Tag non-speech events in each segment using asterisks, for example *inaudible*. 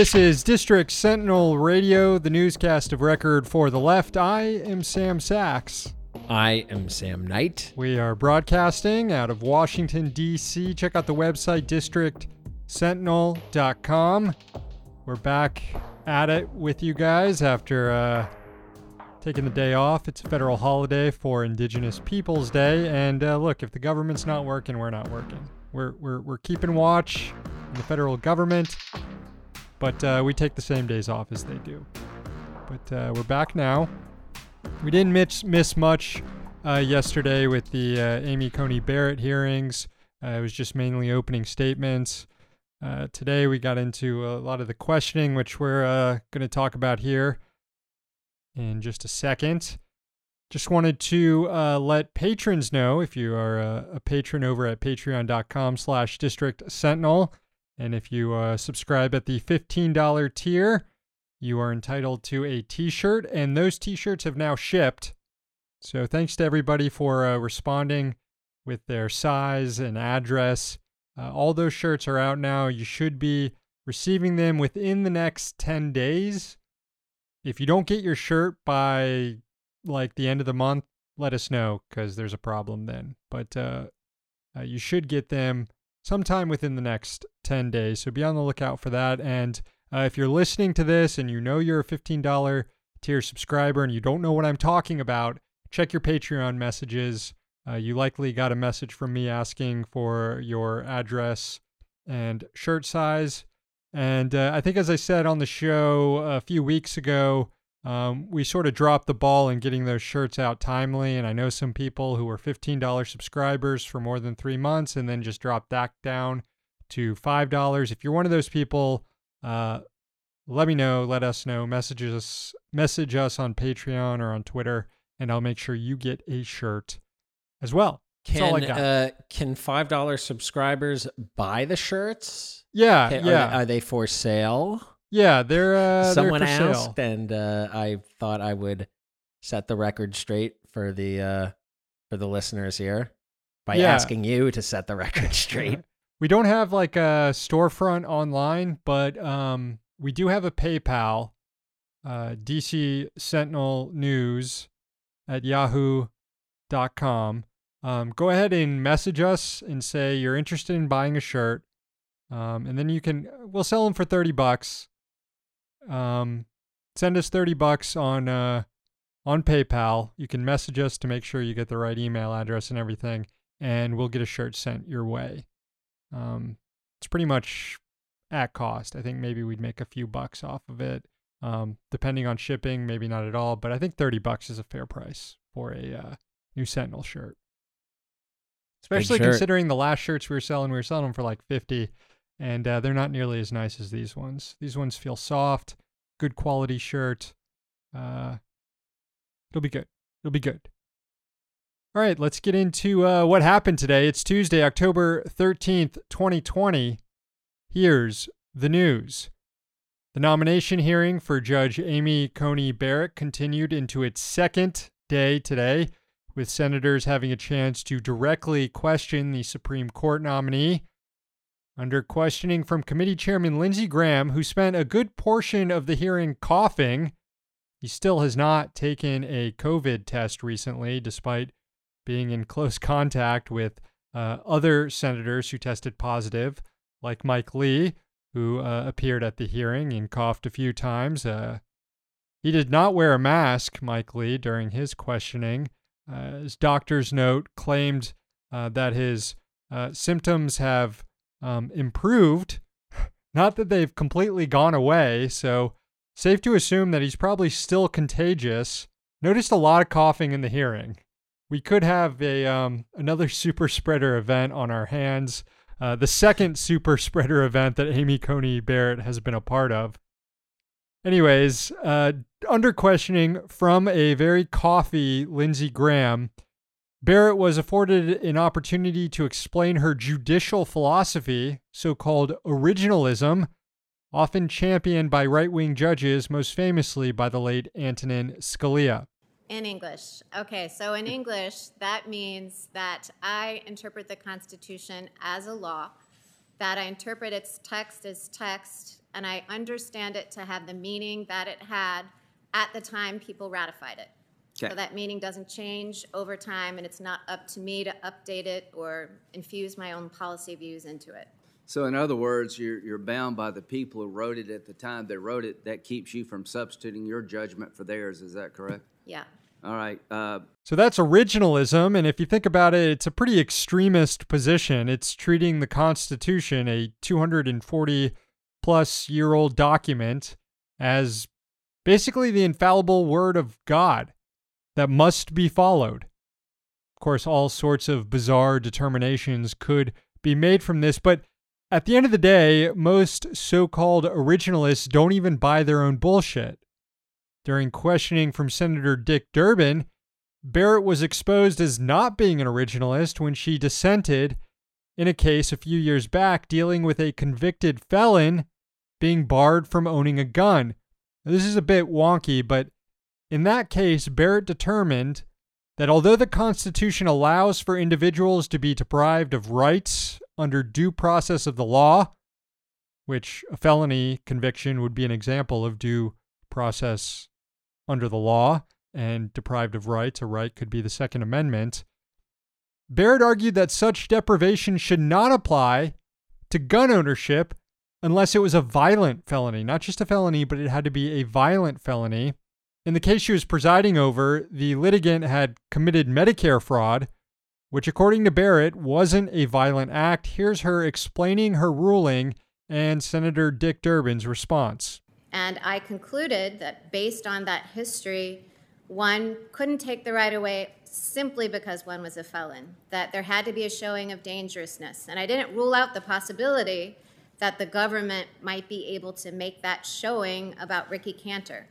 This is District Sentinel Radio, the newscast of record for the left. I am Sam Sachs. I am Sam Knight. We are broadcasting out of Washington, D.C. Check out the website districtsentinel.com. We're back at it with you guys after uh, taking the day off. It's a federal holiday for Indigenous Peoples Day. And uh, look, if the government's not working, we're not working. We're, we're, we're keeping watch in the federal government, but uh, we take the same days off as they do. But uh, we're back now. We didn't miss, miss much uh, yesterday with the uh, Amy Coney Barrett hearings. Uh, it was just mainly opening statements. Uh, today we got into a lot of the questioning, which we're going to talk about here in just a second. Just wanted to uh, let patrons know if you are a, a patron over at patreon.com slash district sentinel. And if you uh, subscribe at the $15 tier, you are entitled to a t-shirt. And those t-shirts have now shipped. So thanks to everybody for uh, responding with their size and address. Uh, all those shirts are out now. You should be receiving them within the next 10 days. If you don't get your shirt by like the end of the month, let us know because there's a problem then. But uh, uh, you should get them sometime within the next 10 days. So be on the lookout for that. And uh, if you're listening to this and you know you're a $15 tier subscriber and you don't know what I'm talking about, check your Patreon messages. Uh, you likely got a message from me asking for your address and shirt size. And uh, I think, as I said on the show a few weeks ago, um, we sort of dropped the ball in getting those shirts out timely. And I know some people who were $15 subscribers for more than three months and then just dropped that down to $5. If you're one of those people, uh, let me know. Let us know. Message us, message us on Patreon or on Twitter, and I'll make sure you get a shirt as well. That's all I Can uh, can five dollar subscribers buy the shirts? yeah, Can- yeah, Are, are they for sale? Yeah. They're uh, Someone they're asked, sale. and uh, I thought I would set the record straight for the uh, for the listeners here by Yeah. asking you to set the *laughs* record straight. *laughs* We don't have like a storefront online, but um, we do have a PayPal, uh, DC Sentinel News at yahoo.com. Um, go ahead and message us and say you're interested in buying a shirt. Um, and then you can, we'll sell them for 30 bucks. Um, send us 30 bucks on, uh, on PayPal. You can message us to make sure you get the right email address and everything, and we'll get a shirt sent your way. Um, it's pretty much at cost. I think maybe we'd make a few bucks off of it, um, depending on shipping. Maybe not at all, but I think thirty bucks is a fair price for a uh, new Sentinel shirt. Especially shirt. considering the last shirts we were selling, we were selling them for like fifty, and uh, they're not nearly as nice as these ones. These ones feel soft, good quality shirt. Uh, it'll be good. It'll be good. All right, let's get into uh, what happened today. It's Tuesday, October 13th, 2020. Here's the news. The nomination hearing for Judge Amy Coney Barrett continued into its second day today, with senators having a chance to directly question the Supreme Court nominee. Under questioning from committee chairman Lindsey Graham, who spent a good portion of the hearing coughing, he still has not taken a COVID test recently, despite being in close *laughs* contact with uh, other senators who tested positive, like Mike Lee, who uh, appeared at the hearing and coughed a few times. Uh, he did not wear a mask, Mike Lee, during his questioning. Uh, his doctor's note claimed uh, that his uh, symptoms have um, improved, *laughs* not that they've completely gone away. So, safe to assume that he's probably still contagious. Noticed a lot of coughing in the hearing we could have a um, another *laughs* super spreader event on our hands. Uh, the second super spreader event that Amy Coney Barrett has been a part of. Anyways, uh, under questioning from a very coffee Lindsey Graham, Barrett was afforded an opportunity to explain her judicial philosophy, so called originalism, often championed by right wing judges, most famously by the late Antonin Scalia. In English. Okay, so in English, that means that I interpret the Constitution as a law that I interpret its text as text and I understand it to have the meaning that it had at the time people ratified it. Okay. So that meaning doesn't change over time and it's not up to me to update it or infuse my own policy views into it. So in other words, you're, you're bound by the people who wrote it at the time they wrote it. That keeps you from substituting your judgment for theirs. Is that correct? Yeah. All right. Uh, So that's originalism, and if you think about it, it's a pretty extremist position. It's treating the Constitution, a 240 plus year old document, as basically the infallible word of God that must be followed. Of course, all sorts of bizarre determinations could be made from this, but at the end of the day, most so called originalists don't even buy their own bullshit. During questioning from Senator Dick Durbin, Barrett was exposed as not being an originalist when she dissented in a case a few years back dealing with a convicted felon being barred from owning a gun. Now, this is a bit wonky, but in that case, Barrett determined that although the Constitution allows for individuals to be deprived of rights under due process of the law, which a felony conviction would be an example of due process under the law, and deprived of rights, a right could be the Second Amendment. Barrett argued that such deprivation should not apply to gun ownership unless it was a violent felony, not just a felony, but it had to be a violent felony. In the case she was presiding over, the litigant had committed Medicare fraud, which, according to Barrett, wasn't a violent act. Here's her explaining her ruling and Senator Dick Durbin's response. And I concluded that based on that history, one couldn't take the right away simply because one was a felon, that there had to be a showing of dangerousness. And I didn't rule out the possibility that the government might be able to make that showing about Rickey Kanter.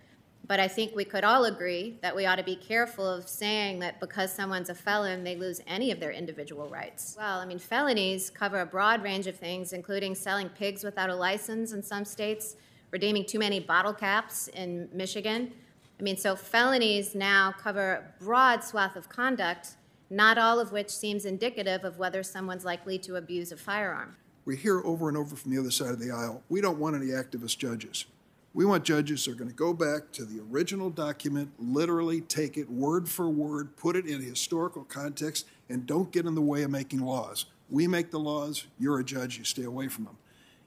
But I think we could all agree that we ought to be careful of saying that because someone's a felon, they lose any of their individual rights. Well, I mean, felonies cover a broad range of things, including selling pigs without a license in some states, redeeming too many bottle caps in Michigan. I mean, so felonies now cover a broad swath of conduct, not all of which seems indicative of whether someone's likely to abuse a firearm. We hear over and over from the other side of the aisle we don't want any activist judges. We want judges who are going to go back to the original document, literally take it word for word, put it in a historical context, and don't get in the way of making laws. We make the laws, you're a judge, you stay away from them.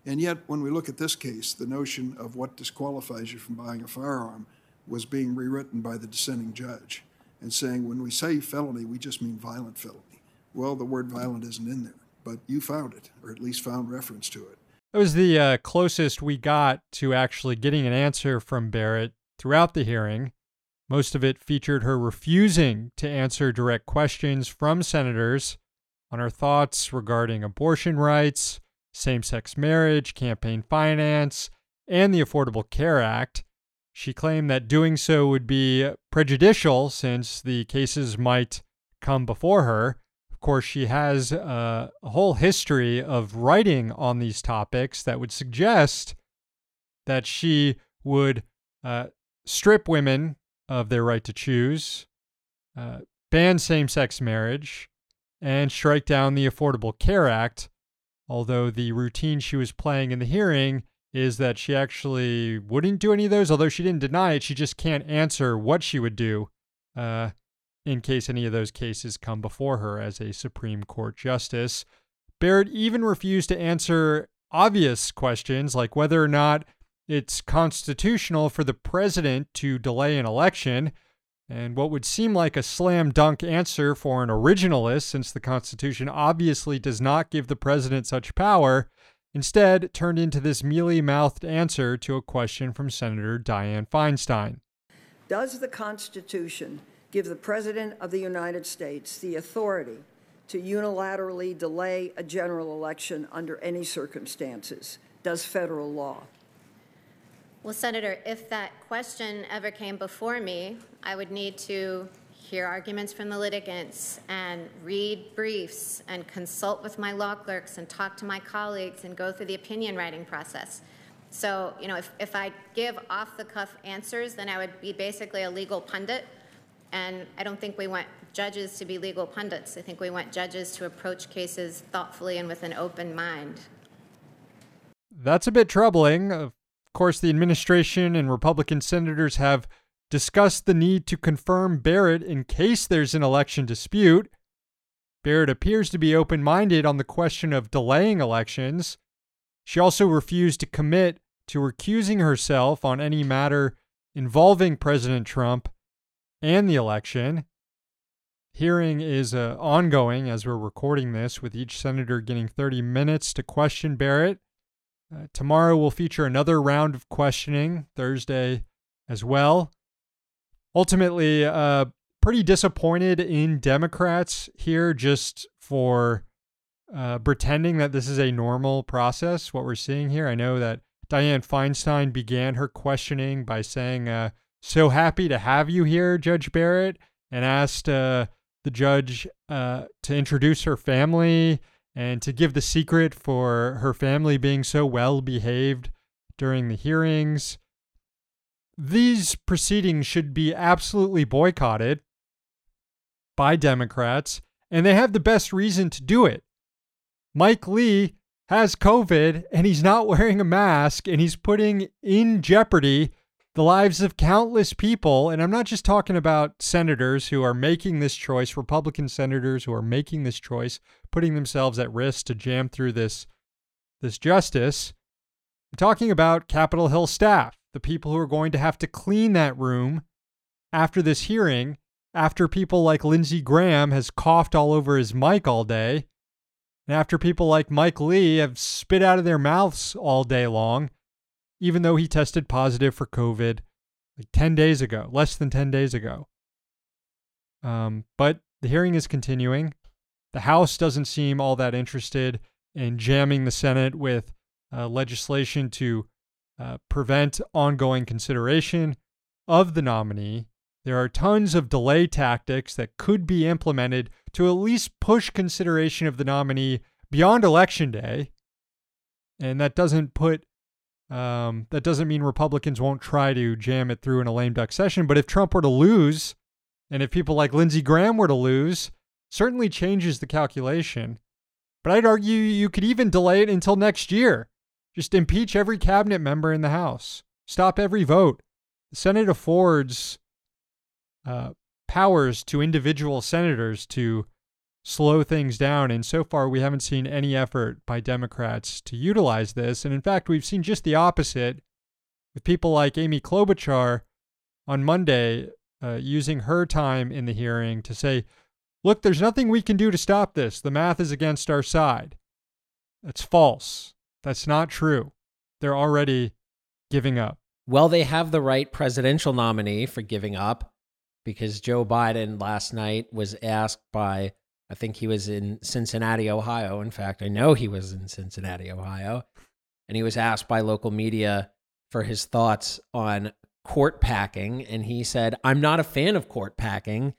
And yet, when we look at this case, the notion of what disqualifies you from buying a firearm was being rewritten by the dissenting judge and saying when we say felony, we just mean violent felony. Well, the word violent isn't in there, but you found it, or at least found reference to it. That was the uh, closest we got to actually getting an answer from Barrett throughout the hearing. Most of it featured her refusing to answer direct questions from senators on her thoughts regarding abortion rights, same sex marriage, campaign finance, and the Affordable Care Act. She claimed that doing so would be prejudicial since the cases might come before her. Course, she has uh, a whole history of writing on these topics that would suggest that she would uh, strip women of their right to choose, uh, ban same sex marriage, and strike down the Affordable Care Act. Although the routine she was playing in the hearing is that she actually wouldn't do any of those, although she didn't deny it, she just can't answer what she would do uh, in case any of those cases come before her as a Supreme Court justice. Barrett even refused to answer obvious questions like whether or not it's constitutional for the president to delay an election, and what would seem like a slam dunk answer for an originalist, since the Constitution obviously does not give the president such power, instead turned into this mealy mouthed answer to a question from Senator Dianne Feinstein. Does the Constitution give the President of the United States the authority to unilaterally delay a general election under any circumstances? Does federal law? Well, Senator, if that question ever came before me, I would need to hear arguments from the litigants and read briefs and consult with my law clerks and talk to my colleagues and go through the opinion writing process. So, you know, if, if I give off the cuff answers, then I would be basically a legal pundit. And I don't think we want judges to be legal pundits. I think we want judges to approach cases thoughtfully and with an open mind. that's a bit troubling. Of course, the administration and Republican senators have discussed the need to confirm Barrett in case there's an election dispute. Barrett appears to be open minded on the question of delaying elections. She also refused to commit to recusing herself on any matter involving President Trump and the election. Hearing is uh, ongoing as we're recording this, with each senator getting 30 minutes to question Barrett. Uh, tomorrow will feature another round of questioning, Thursday as well. Ultimately, uh, pretty disappointed in Democrats here just for uh, pretending that this is a normal process, what we're seeing here. I know that Dianne Feinstein began her questioning by saying, uh, So happy to have you here, Judge Barrett, and asked uh, the judge uh, to introduce her family and to give the secret for her family being so well behaved during the hearings. These proceedings should be absolutely boycotted by Democrats, and they have the best reason to do it. Mike Lee has COVID and he's not wearing a mask and he's putting in jeopardy the lives of countless people. And I'm not just talking about senators who are making this choice, Republican senators who are making this choice, putting themselves at risk to jam through this, this justice. I'm talking about Capitol Hill staff, the people who are going to have to clean that room after this hearing, after people like Lindsey Graham has coughed all over his mic all day and after people like Mike Lee have spit out of their mouths all day long, even though he tested positive for COVID like 10 days ago, less than 10 days ago. Um, but the hearing is continuing. The House doesn't seem all that interested in jamming the Senate with uh, legislation to uh, prevent ongoing consideration of the nominee. There are tons of delay tactics that could be implemented to at least push consideration of the nominee beyond election day. And that doesn't put um, that doesn't mean Republicans won't try to jam it through in a lame duck session. But if Trump were to lose, and if people like Lindsey Graham were to lose, certainly changes the calculation. But I'd argue you could even delay it until next year. Just impeach every cabinet member in the House. Stop every vote. The Senate affords uh, powers to individual senators to slow things down. And so far, we haven't seen any effort by Democrats to utilize this. And in fact, we've seen just the opposite with people like Amy Klobuchar on Monday uh, using her time in the hearing to say, look, there's nothing we can do to stop this. The math is against our side. That's false. That's not true. They're already giving up. Well, they have the right presidential nominee for giving up because Joe Biden last night was asked by, I think he was in Cincinnati, Ohio. In fact, I know he was in Cincinnati, Ohio. And he was asked by local media for his thoughts on court packing. And he said, I'm not a fan of court packing.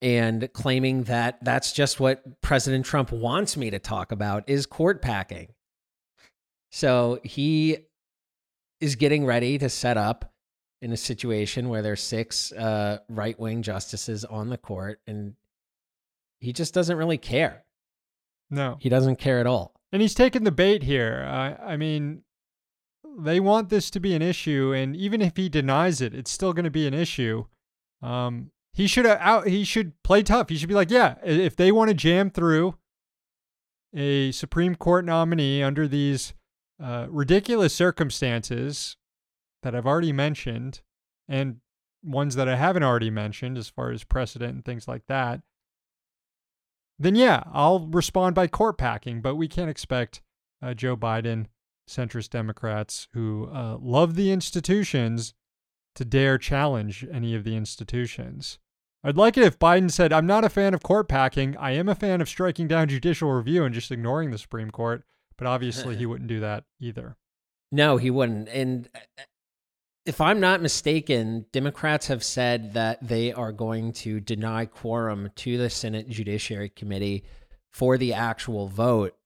And claiming that that's just what President Trump wants me to talk about is court packing. So he is getting ready to set up in a situation where there's six uh, right wing justices on the court, and he just doesn't really care. No, he doesn't care at all. And he's taken the bait here. I, I mean, they want this to be an issue, and even if he denies it, it's still going to be an issue. Um, he should out. He should play tough. He should be like, yeah, if they want to jam through a Supreme Court nominee under these uh, ridiculous circumstances, that I've already mentioned and ones that I haven't already mentioned as far as precedent and things like that, then yeah, I'll respond by court packing. But we can't expect uh, Joe Biden, centrist Democrats who uh, love the institutions, to dare challenge any of the institutions. I'd like it if Biden said, I'm not a fan of court packing. I am a fan of striking down judicial review and just ignoring the Supreme Court. But obviously, he *laughs* wouldn't do that either. No, he wouldn't. And uh, if I'm not mistaken, Democrats have said that they are going to deny quorum to the Senate Judiciary Committee for the actual vote,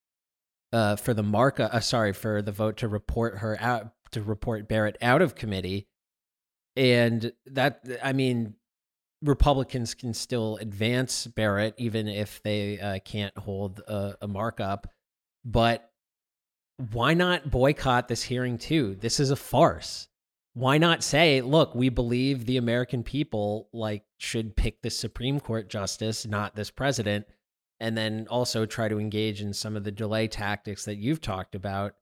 uh, for the markup. Uh, sorry, for the vote to report her out, to report Barrett out of committee, and that I mean, Republicans can still advance Barrett even if they uh, can't hold a, a markup, but why not boycott this hearing too? This is a farce. Why not say, look, we believe the American people like should pick the Supreme Court justice, not this president, and then also try to engage in some of the delay tactics that you've talked about.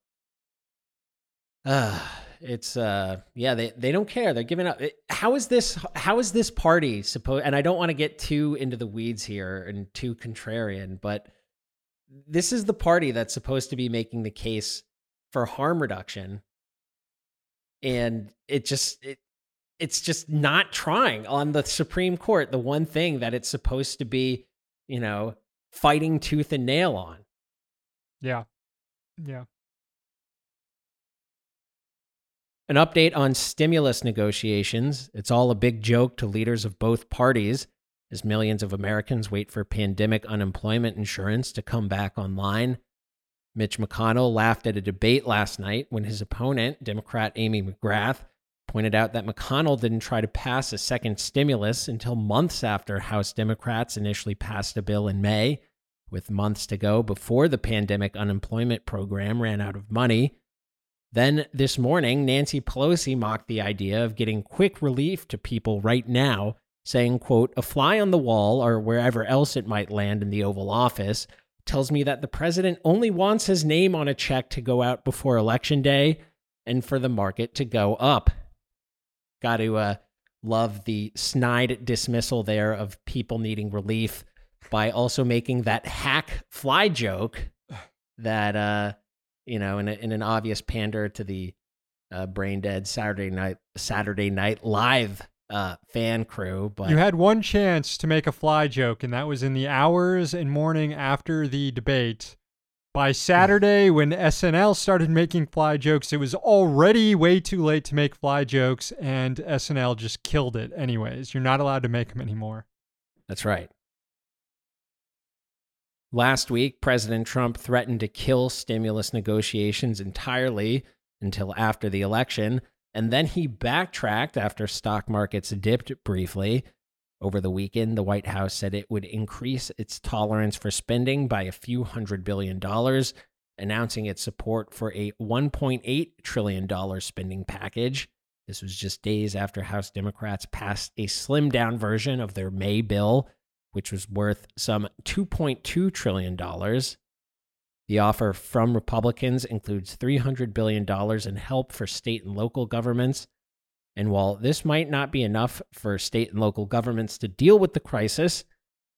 Uh, it's uh yeah, they they don't care. They're giving up. How is this how is this party supposed and I don't want to get too into the weeds here and too contrarian, but this is the party that's supposed to be making the case for harm reduction and it just it, it's just not trying on the supreme court the one thing that it's supposed to be you know fighting tooth and nail on Yeah. Yeah. An update on stimulus negotiations. It's all a big joke to leaders of both parties as millions of Americans wait for pandemic unemployment insurance to come back online. Mitch McConnell laughed at a debate last night when his opponent, Democrat Amy McGrath, pointed out that McConnell didn't try to pass a second stimulus until months after House Democrats initially passed a bill in May, with months to go before the pandemic unemployment program ran out of money. Then this morning, Nancy Pelosi mocked the idea of getting quick relief to people right now, saying, quote, a fly on the wall or wherever else it might land in the Oval Office tells me that the president only wants his name on a check to go out before election day and for the market to go up. Got to uh, love the snide dismissal there of people needing relief by also making that hack fly joke that uh, you know in, a, in an obvious pander to the uh, brain dead Saturday night Saturday Night Live uh, fan crew. But You had one chance to make a fly joke, and that was in the hours and morning after the debate. By Saturday, when SNL started making fly jokes, it was already way too late to make fly jokes, and SNL just killed it anyways. You're not allowed to make them anymore. That's right. Last week, President Trump threatened to kill stimulus negotiations entirely until after the election, and then he backtracked after stock markets dipped briefly. Over the weekend, the White House said it would increase its tolerance for spending by a few hundred billion dollars, announcing its support for a $1.8 trillion spending package. This was just days after House Democrats passed a slimmed down version of their May bill, which was worth some $2.2 trillion. The offer from Republicans includes $300 billion in help for state and local governments. And while this might not be enough for state and local governments to deal with the crisis,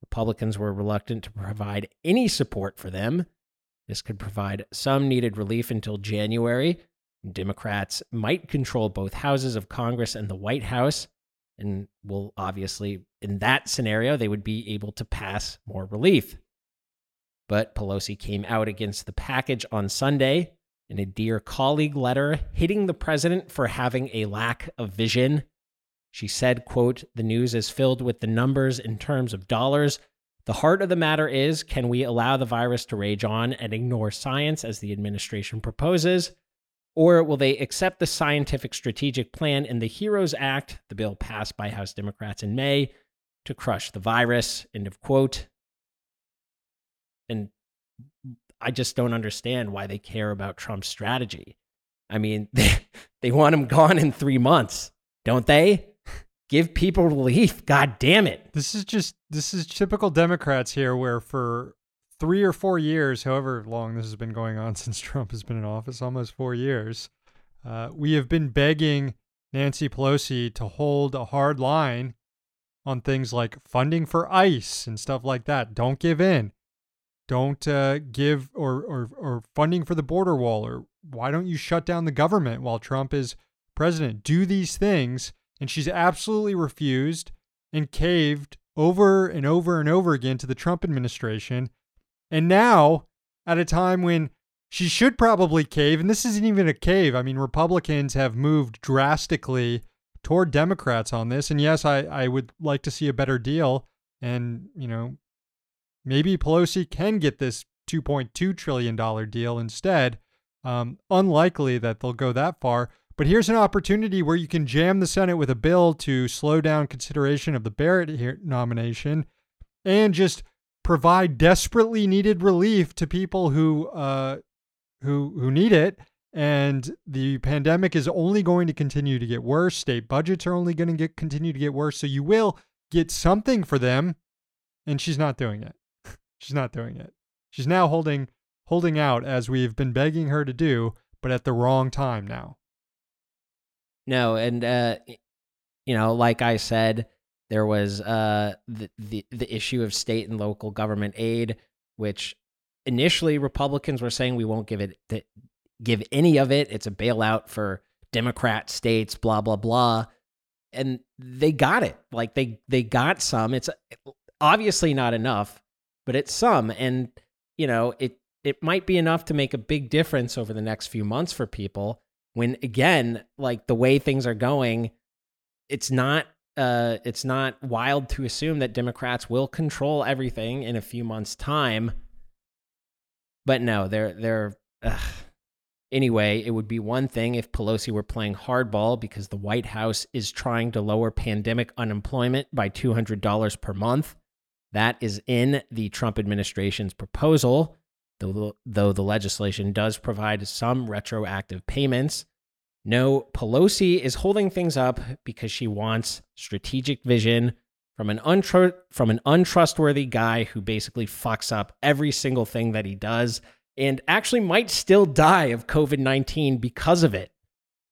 Republicans were reluctant to provide any support for them. This could provide some needed relief until January. Democrats might control both houses of Congress and the White House, and will obviously, in that scenario, they would be able to pass more relief. But Pelosi came out against the package on Sunday in a Dear Colleague letter, hitting the president for having a lack of vision. She said, quote, the news is filled with the numbers in terms of dollars. The heart of the matter is can we allow the virus to rage on and ignore science as the administration proposes? Or will they accept the scientific strategic plan in the HEROES Act, the bill passed by House Democrats in May, to crush the virus? End of quote. And I just don't understand why they care about Trump's strategy. I mean, they, *laughs* they want him gone in three months, don't they? Give people relief. God damn it. This is just this is typical Democrats here, where for three or four years, however long this has been going on *laughs* since Trump has been in office, almost four years, uh, we have been begging Nancy Pelosi to hold a hard line on things like funding for ICE and stuff like that. Don't give in. Don't uh, give or, or or funding for the border wall or why don't you shut down the government while Trump is president? Do these things, and she's absolutely refused and caved over and over and over again to the Trump administration. And now, at a time when she should probably cave, and this isn't even a cave. I mean, Republicans have moved drastically toward Democrats on this. And yes, I, I would like to see a better deal. And, you know, maybe Pelosi can get this $2.2 trillion deal instead. Um, unlikely that they'll go that far. But here's an opportunity where you can jam the Senate with a bill to slow down consideration of the Barrett nomination and just provide desperately needed relief to people who uh, who who need it and the pandemic is only going to continue to get worse. State budgets are only going to get continue to get worse. So you will get something for them and she's not doing it. She's not doing it. She's now holding holding out as we've been begging her to do, but at the wrong time now. No, and uh you know, like I said, there was uh the the, the issue of state and local government aid which initially Republicans were saying we won't give it the, give any of it. It's a bailout for Democrat states, blah blah blah. And they got it. Like they they got some. It's obviously not enough, but it's some and you know, it it might be enough to make a big difference over the next few months for people when again, like the way things are going, it's not uh, it's not wild to assume that Democrats will control everything in a few months' time. But no, they're they're ugh. anyway. It would be one thing if Pelosi were playing hardball because the White House is trying to lower pandemic unemployment by two hundred dollars per month. That is in the Trump administration's proposal, though, though the legislation does provide some retroactive payments. No, Pelosi is holding things up because she wants strategic vision from an, untru- from an untrustworthy guy who basically fucks up every single thing that he does and actually might still die of COVID 19 because of it.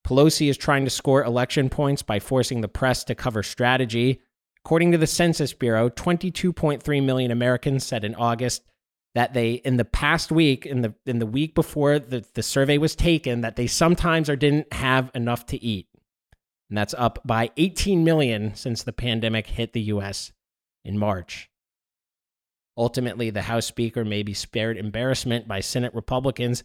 Pelosi is trying to score election points by forcing the press to cover strategy. According to the Census Bureau, 22.3 million Americans said in August that they in the past week in the in the week before the, the survey was taken that they sometimes or didn't have enough to eat. And that's up by 18 million since the pandemic hit the US in March. Ultimately the house speaker may be spared embarrassment by senate republicans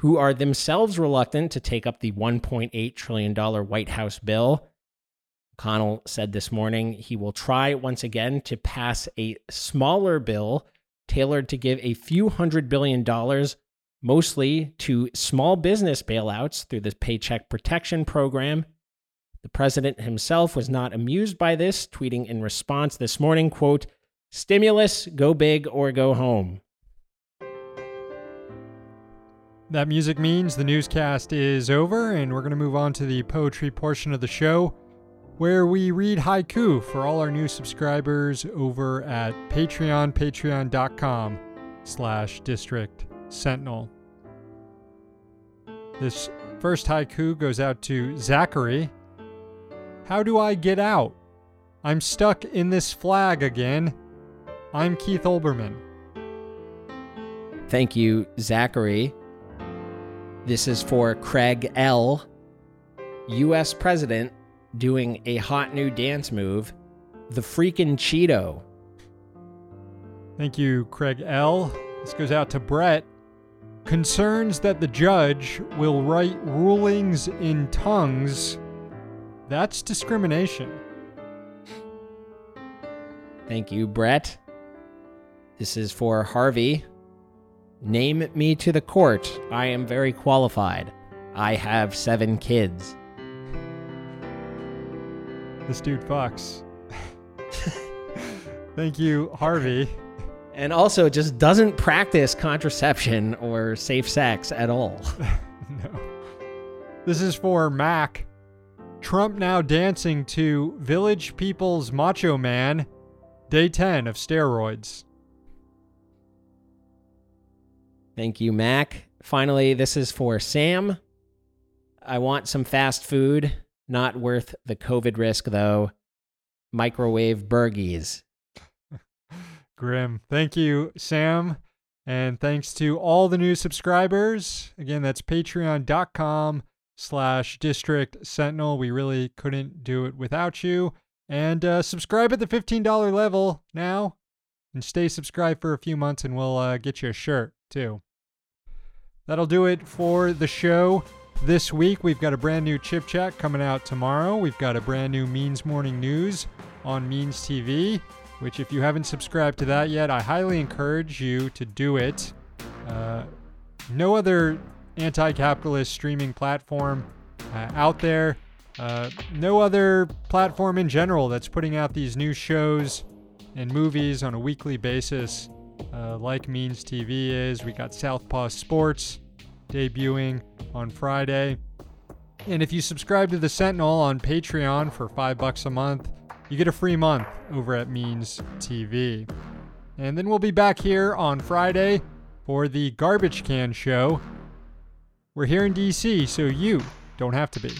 who are themselves reluctant to take up the 1.8 trillion dollar white house bill McConnell said this morning he will try once again to pass a smaller bill tailored to give a few hundred billion dollars mostly to small business bailouts through the Paycheck Protection Program. The president himself was not amused by this, tweeting in response this morning, quote, "Stimulus, go big or go home." That music means the newscast is over, and we're going to move on to the poetry portion of the show where we read haiku for all our new subscribers over at Patreon, patreon.com slash district sentinel. This first haiku goes out to Zachary. How do I get out? I'm stuck in this flag again. I'm Keith Olbermann. Thank you, Zachary. This is for Craig L., U.S. President doing a hot new dance move, the freaking Cheeto. Thank you, Craig L. This goes out to Brett. Concerns that the judge will write rulings in tongues. That's discrimination. Thank you, Brett. This is for Harvey. Name me to the court. I am very qualified. I have seven kids. This dude fucks. Thank you, Harvey. And also just doesn't practice contraception or safe sex at all. *laughs* no. This is for Mac. Trump now dancing to Village People's Macho Man, day 10 of steroids. Thank you, Mac. Finally, this is for Sam. I want some fast food. Not worth the COVID risk, though. Microwave burgies. *laughs* Grim. Thank you, Sam. And thanks to all the new subscribers. Again, that's patreon.com slash district sentinel. We really couldn't do it without you. And uh, subscribe at the $15 level now. And stay subscribed for a few months, and we'll uh, get you a shirt, too. That'll do it for the show. This week, we've got a brand new Chip Chat coming out tomorrow. We've got a brand new Means Morning News on Means TV, which, if you haven't subscribed to that yet, I highly encourage you to do it. Uh, no other anti capitalist streaming platform uh, out there, uh, no other platform in general that's putting out these new shows and movies on a weekly basis uh, like Means TV is. We got Southpaw Sports debuting on Friday. And if you subscribe to the Sentinel on Patreon for five bucks a month, you get a free month over at Means TV. And then we'll be back here on Friday for the Garbage Can Show. We're here in DC, so you don't have to be.